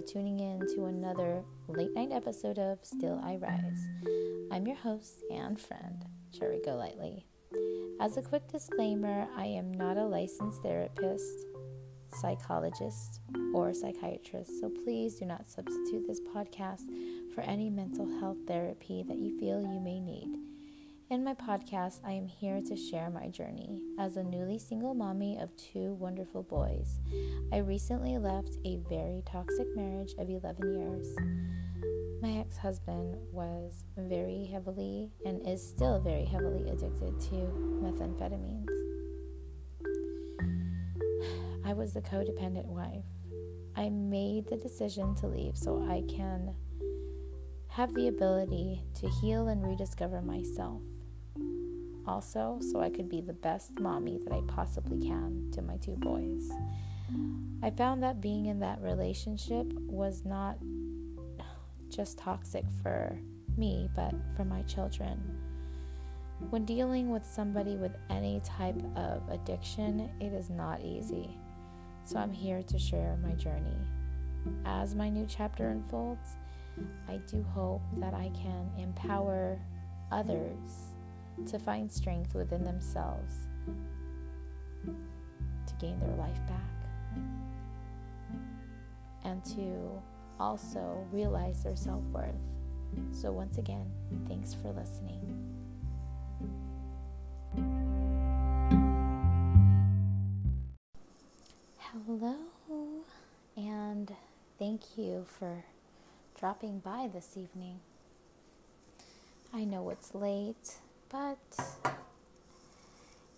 for tuning in to another late night episode of Still I Rise. I'm your host and friend, Cherry Golightly. As a quick disclaimer, I am not a licensed therapist, psychologist, or psychiatrist, so please do not substitute this podcast for any mental health therapy that you feel you may need. In my podcast, I am here to share my journey as a newly single mommy of two wonderful boys. I recently left a very toxic marriage of 11 years. My ex husband was very heavily and is still very heavily addicted to methamphetamines. I was the codependent wife. I made the decision to leave so I can have the ability to heal and rediscover myself also so I could be the best mommy that I possibly can to my two boys. I found that being in that relationship was not just toxic for me, but for my children. When dealing with somebody with any type of addiction, it is not easy. So I'm here to share my journey. As my new chapter unfolds, I do hope that I can empower others to find strength within themselves to gain their life back and to also realize their self worth. So, once again, thanks for listening. Hello, and thank you for dropping by this evening. I know it's late but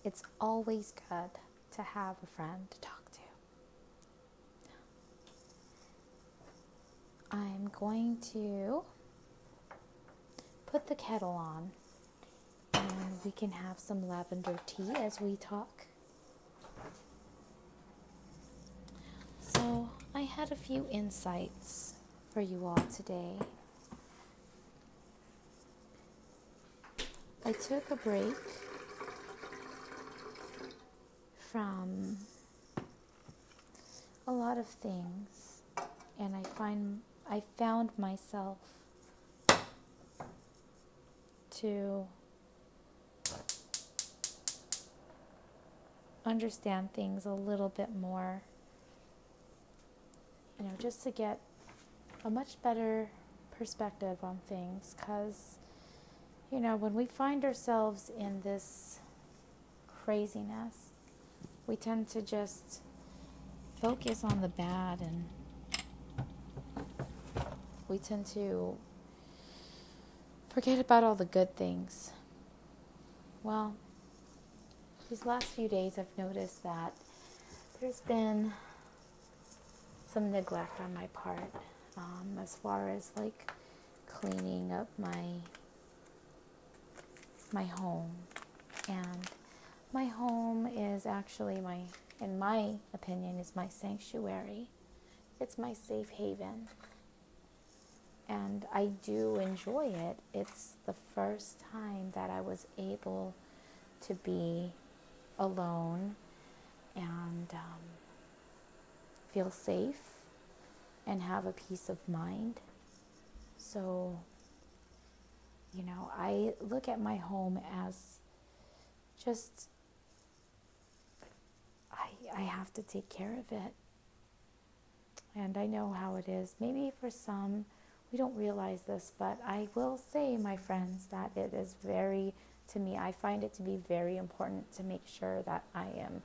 it's always good to have a friend to talk to. I'm going to put the kettle on and we can have some lavender tea as we talk. So, I had a few insights for you all today. I took a break from a lot of things and I find I found myself to understand things a little bit more you know just to get a much better perspective on things cuz you know, when we find ourselves in this craziness, we tend to just focus on the bad and we tend to forget about all the good things. Well, these last few days I've noticed that there's been some neglect on my part um, as far as like cleaning up my my home. And my home is actually my, in my opinion, is my sanctuary. It's my safe haven. And I do enjoy it. It's the first time that I was able to be alone and um, feel safe and have a peace of mind. So you know, I look at my home as just I I have to take care of it. And I know how it is. Maybe for some we don't realize this, but I will say, my friends, that it is very, to me, I find it to be very important to make sure that I am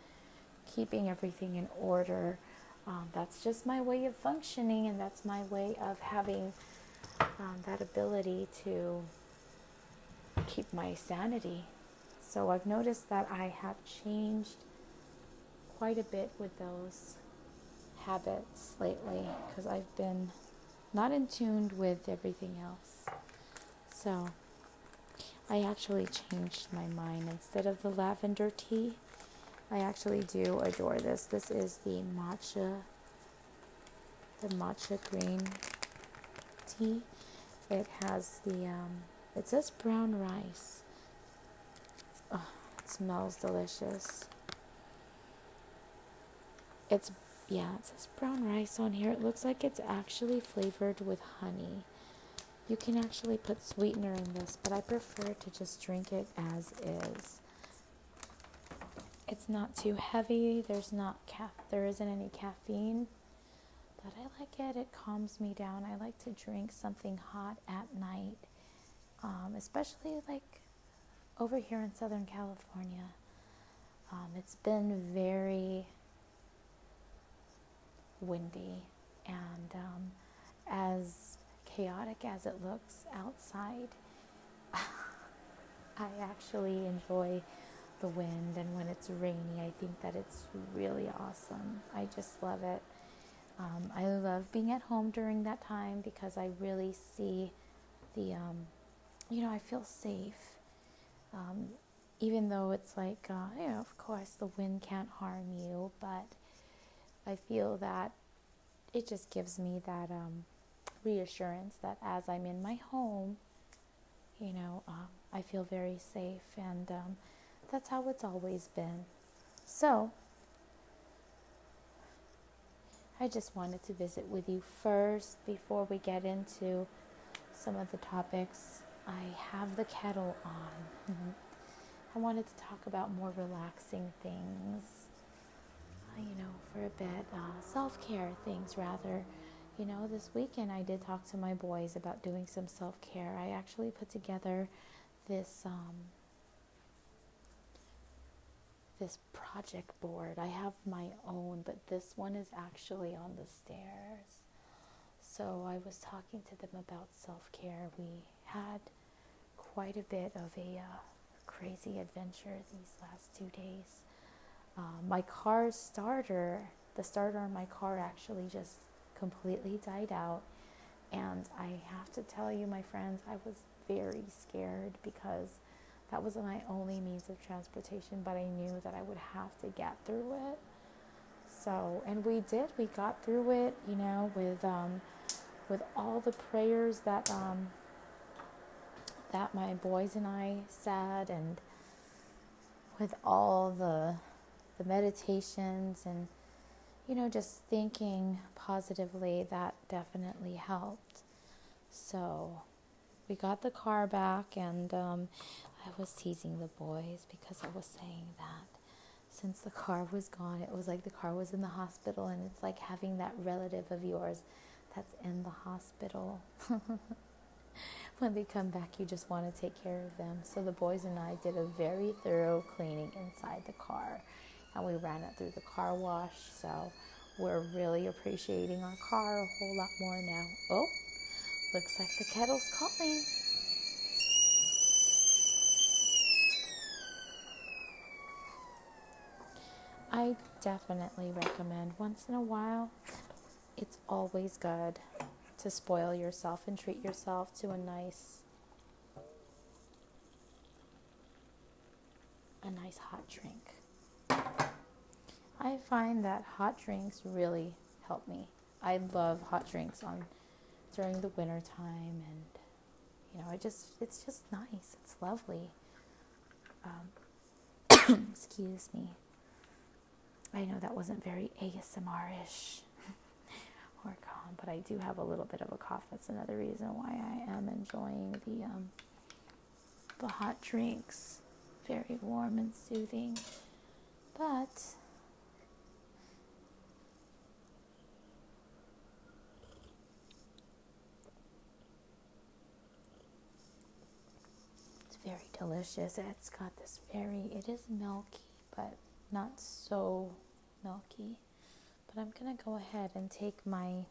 keeping everything in order. Um, that's just my way of functioning, and that's my way of having um, that ability to keep my sanity. So I've noticed that I have changed quite a bit with those habits lately because I've been not in tune with everything else. So I actually changed my mind. Instead of the lavender tea, I actually do adore this. This is the matcha, the matcha green tea. It has the um, it says brown rice. Oh, it smells delicious. It's yeah, it says brown rice on here. It looks like it's actually flavored with honey. You can actually put sweetener in this, but I prefer to just drink it as is. It's not too heavy. There's not ca- there isn't any caffeine, but I like it. It calms me down. I like to drink something hot at night, um, especially like over here in Southern California. Um, it's been very windy and um, as chaotic as it looks outside, I actually enjoy the wind and when it's rainy, I think that it's really awesome. I just love it. Um, I love being at home during that time because I really see the, um, you know, I feel safe. Um, even though it's like, uh, you know, of course, the wind can't harm you, but I feel that it just gives me that um, reassurance that as I'm in my home, you know, um, I feel very safe, and um, that's how it's always been. So, I just wanted to visit with you first before we get into some of the topics. I have the kettle on. I wanted to talk about more relaxing things, uh, you know, for a bit, uh, self care things rather. You know, this weekend I did talk to my boys about doing some self care. I actually put together this um, this project board. I have my own, but this one is actually on the stairs. So I was talking to them about self care. We had quite a bit of a uh, crazy adventure these last two days. Uh, my car starter, the starter on my car actually just completely died out. And I have to tell you, my friends, I was very scared because that was my only means of transportation, but I knew that I would have to get through it. So, and we did. We got through it, you know, with um, with all the prayers that um, that my boys and I said, and with all the the meditations and you know just thinking positively that definitely helped. So we got the car back and um, i was teasing the boys because i was saying that since the car was gone it was like the car was in the hospital and it's like having that relative of yours that's in the hospital when they come back, you just want to take care of them. So the boys and I did a very thorough cleaning inside the car, and we ran it through the car wash. So we're really appreciating our car a whole lot more now. Oh, looks like the kettle's calling. I definitely recommend once in a while. It's always good to spoil yourself and treat yourself to a nice a nice hot drink. I find that hot drinks really help me. I love hot drinks on during the winter time and you know, I just it's just nice. It's lovely. Um, excuse me. I know that wasn't very ASMR-ish or calm, but I do have a little bit of a cough. That's another reason why I am enjoying the um, the hot drinks. Very warm and soothing, but it's very delicious. It's got this very. It is milky, but not so milky. But I'm going to go ahead and take my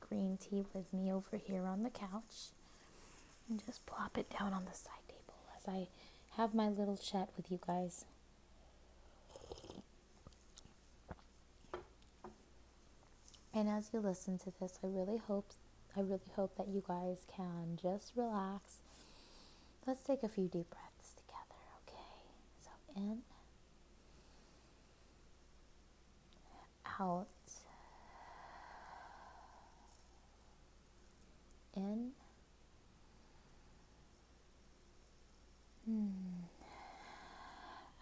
green tea with me over here on the couch and just plop it down on the side table as I have my little chat with you guys. And as you listen to this, I really hope I really hope that you guys can just relax. Let's take a few deep breaths together, okay? So in out, in, hmm.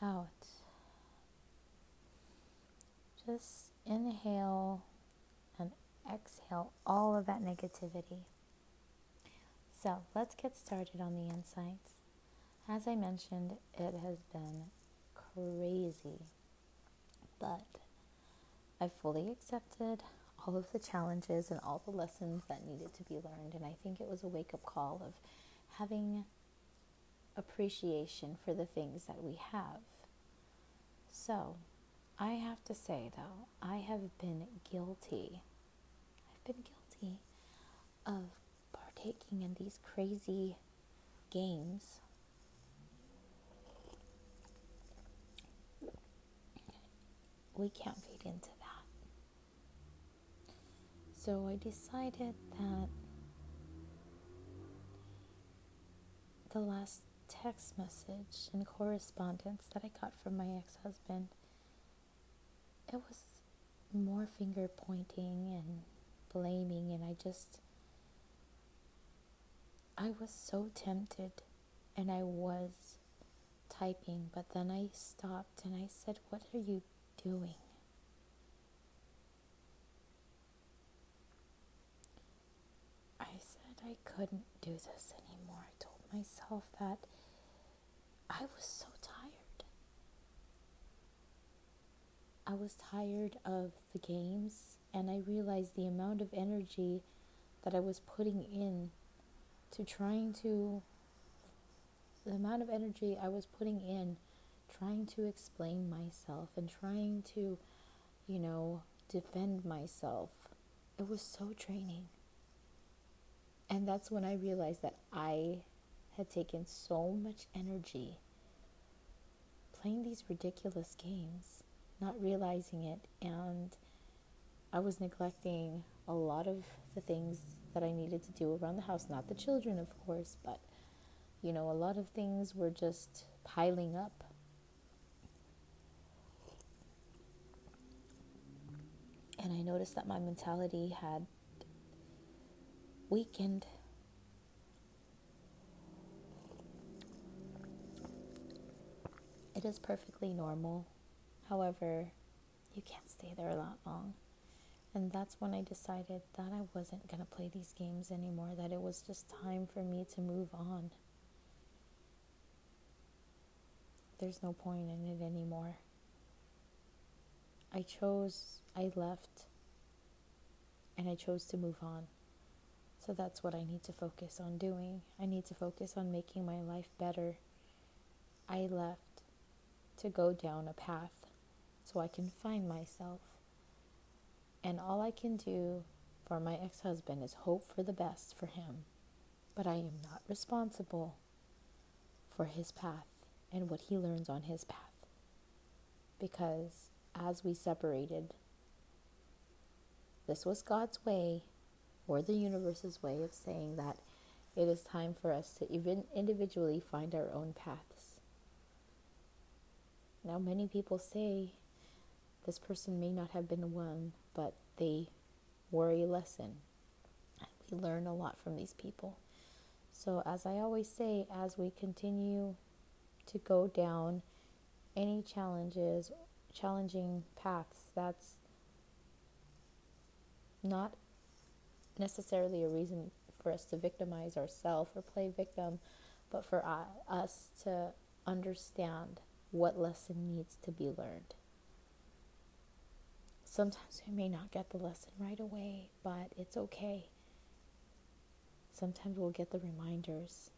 out. Just inhale and exhale all of that negativity. So let's get started on the insights. As I mentioned, it has been crazy, but I fully accepted all of the challenges and all the lessons that needed to be learned, and I think it was a wake up call of having appreciation for the things that we have. So, I have to say though, I have been guilty. I've been guilty of partaking in these crazy games. We can't feed into. So I decided that the last text message and correspondence that I got from my ex husband, it was more finger pointing and blaming, and I just, I was so tempted and I was typing, but then I stopped and I said, What are you doing? I said I couldn't do this anymore. I told myself that I was so tired. I was tired of the games, and I realized the amount of energy that I was putting in to trying to, the amount of energy I was putting in trying to explain myself and trying to, you know, defend myself. It was so draining. And that's when I realized that I had taken so much energy playing these ridiculous games, not realizing it, and I was neglecting a lot of the things that I needed to do around the house. Not the children, of course, but you know, a lot of things were just piling up. And I noticed that my mentality had weakened. It is perfectly normal. However, you can't stay there a lot long. And that's when I decided that I wasn't going to play these games anymore, that it was just time for me to move on. There's no point in it anymore. I chose, I left, and I chose to move on. So that's what I need to focus on doing. I need to focus on making my life better. I left to go down a path so I can find myself. And all I can do for my ex husband is hope for the best for him. But I am not responsible for his path and what he learns on his path. Because as we separated, this was God's way or the universe's way of saying that it is time for us to even individually find our own paths. Now, many people say this person may not have been one, but they were a lesson. We learn a lot from these people. So, as I always say, as we continue to go down any challenges, challenging paths, that's not necessarily a reason for us to victimize ourselves or play victim, but for us to understand what lesson needs to be learned. Sometimes we may not get the lesson right away, but it's okay. Sometimes we'll get the reminders.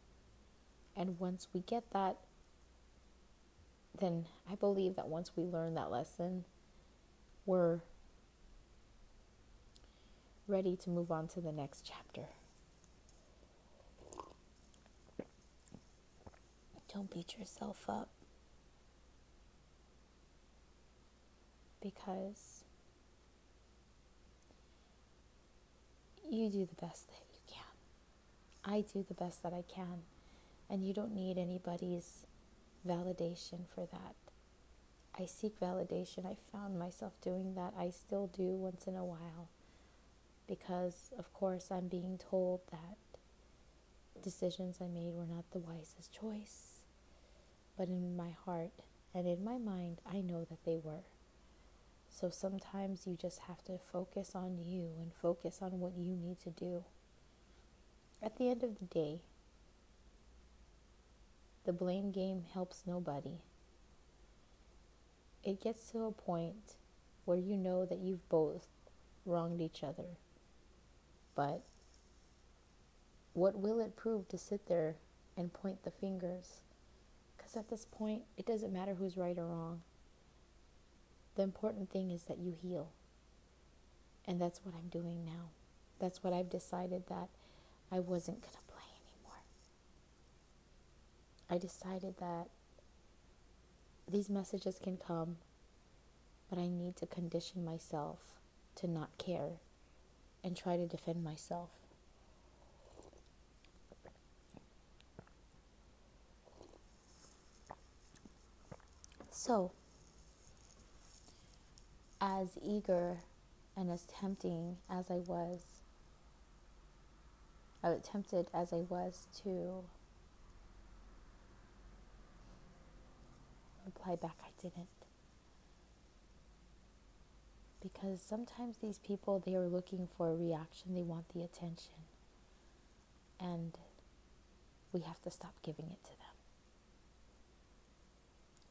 And once we get that, then I believe that once we learn that lesson, we're ready to move on to the next chapter. Don't beat yourself up because you do the best that you can. I do the best that I can, and you don't need anybody's validation for that. I seek validation. I found myself doing that. I still do once in a while because, of course, I'm being told that decisions I made were not the wisest choice. But in my heart and in my mind, I know that they were. So sometimes you just have to focus on you and focus on what you need to do. At the end of the day, the blame game helps nobody. It gets to a point where you know that you've both wronged each other. But what will it prove to sit there and point the fingers? Because at this point, it doesn't matter who's right or wrong. The important thing is that you heal. And that's what I'm doing now. That's what I've decided that I wasn't going to play anymore. I decided that these messages can come, but I need to condition myself to not care and try to defend myself. So, as eager and as tempting as I was, as tempted as I was to reply back, I didn't. Because sometimes these people, they are looking for a reaction, they want the attention. And we have to stop giving it to them.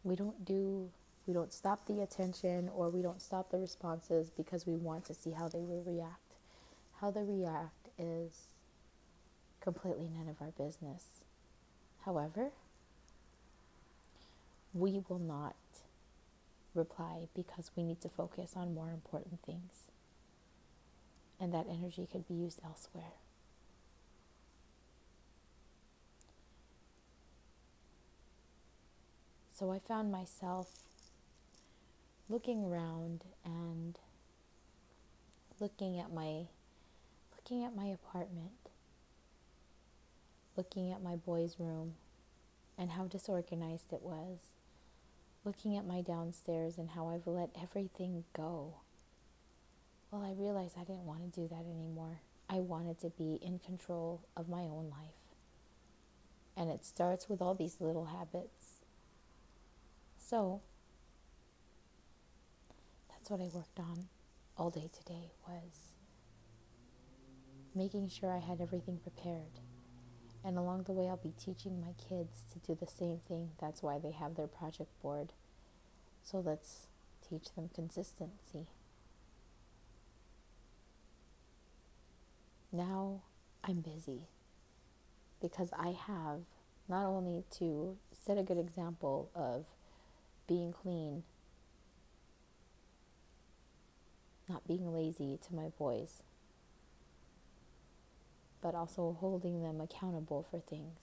We don't do we don't stop the attention or we don't stop the responses because we want to see how they will react. How they react is completely none of our business. However, we will not reply because we need to focus on more important things. And that energy could be used elsewhere. So I found myself looking around and looking at my looking at my apartment looking at my boys room and how disorganized it was looking at my downstairs and how I've let everything go. Well I realized I didn't want to do that anymore. I wanted to be in control of my own life. And it starts with all these little habits. So that's what I worked on all day today was making sure I had everything prepared. And along the way, I'll be teaching my kids to do the same thing. That's why they have their project board. So let's teach them consistency. Now I'm busy because I have not only to set a good example of being clean not being lazy to my boys, but also holding them accountable for things.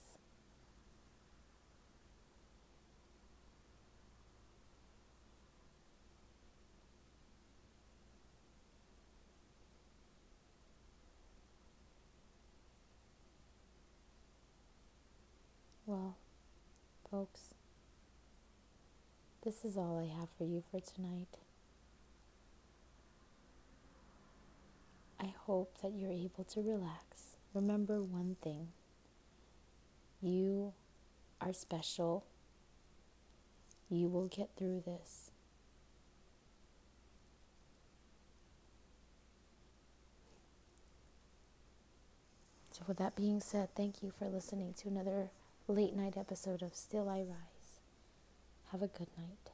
Well, folks, this is all I have for you for tonight. I hope that you're able to relax. Remember one thing you are special. You will get through this. So, with that being said, thank you for listening to another late night episode of Still I Rise. Have a good night.